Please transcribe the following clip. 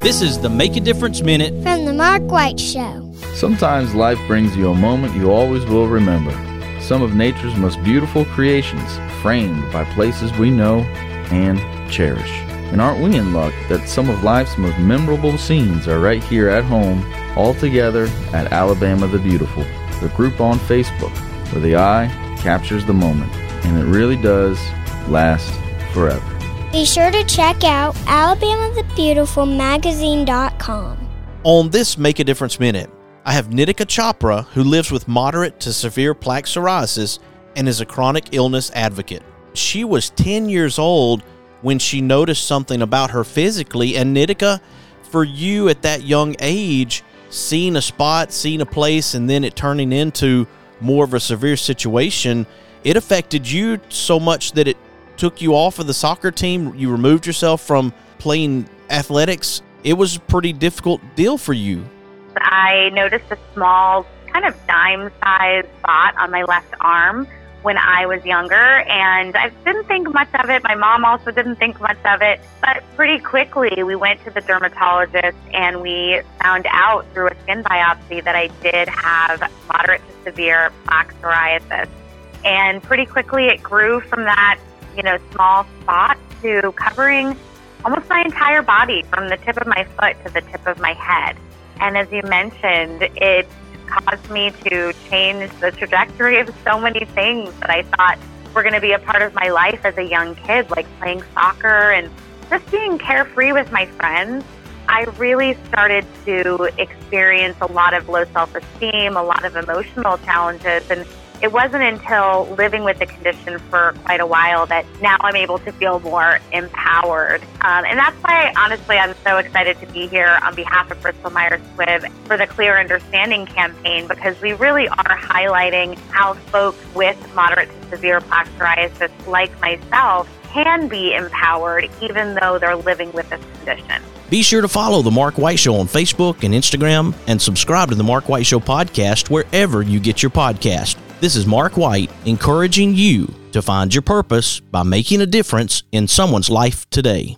This is the Make a Difference Minute from The Mark White Show. Sometimes life brings you a moment you always will remember. Some of nature's most beautiful creations, framed by places we know and cherish. And aren't we in luck that some of life's most memorable scenes are right here at home, all together at Alabama the Beautiful, the group on Facebook, where the eye captures the moment, and it really does last forever. Be sure to check out alabamathebeautifulmagazine.com. On this Make a Difference Minute, I have Nitika Chopra, who lives with moderate to severe plaque psoriasis and is a chronic illness advocate. She was 10 years old when she noticed something about her physically. And Nitika, for you at that young age, seeing a spot, seeing a place, and then it turning into more of a severe situation, it affected you so much that it took you off of the soccer team, you removed yourself from playing athletics. It was a pretty difficult deal for you. I noticed a small, kind of dime sized spot on my left arm when I was younger, and I didn't think much of it. My mom also didn't think much of it, but pretty quickly we went to the dermatologist and we found out through a skin biopsy that I did have moderate to severe plaque psoriasis. And pretty quickly it grew from that you know, small spot to covering almost my entire body from the tip of my foot to the tip of my head. And as you mentioned, it caused me to change the trajectory of so many things that I thought were going to be a part of my life as a young kid, like playing soccer and just being carefree with my friends. I really started to experience a lot of low self esteem, a lot of emotional challenges, and it wasn't until living with the condition for quite a while that now I'm able to feel more empowered. Um, and that's why, honestly, I'm so excited to be here on behalf of Bristol Myers Squibb for the Clear Understanding campaign because we really are highlighting how folks with moderate to severe plaque psoriasis, like myself, can be empowered even though they're living with this condition. Be sure to follow The Mark White Show on Facebook and Instagram and subscribe to The Mark White Show podcast wherever you get your podcast. This is Mark White encouraging you to find your purpose by making a difference in someone's life today.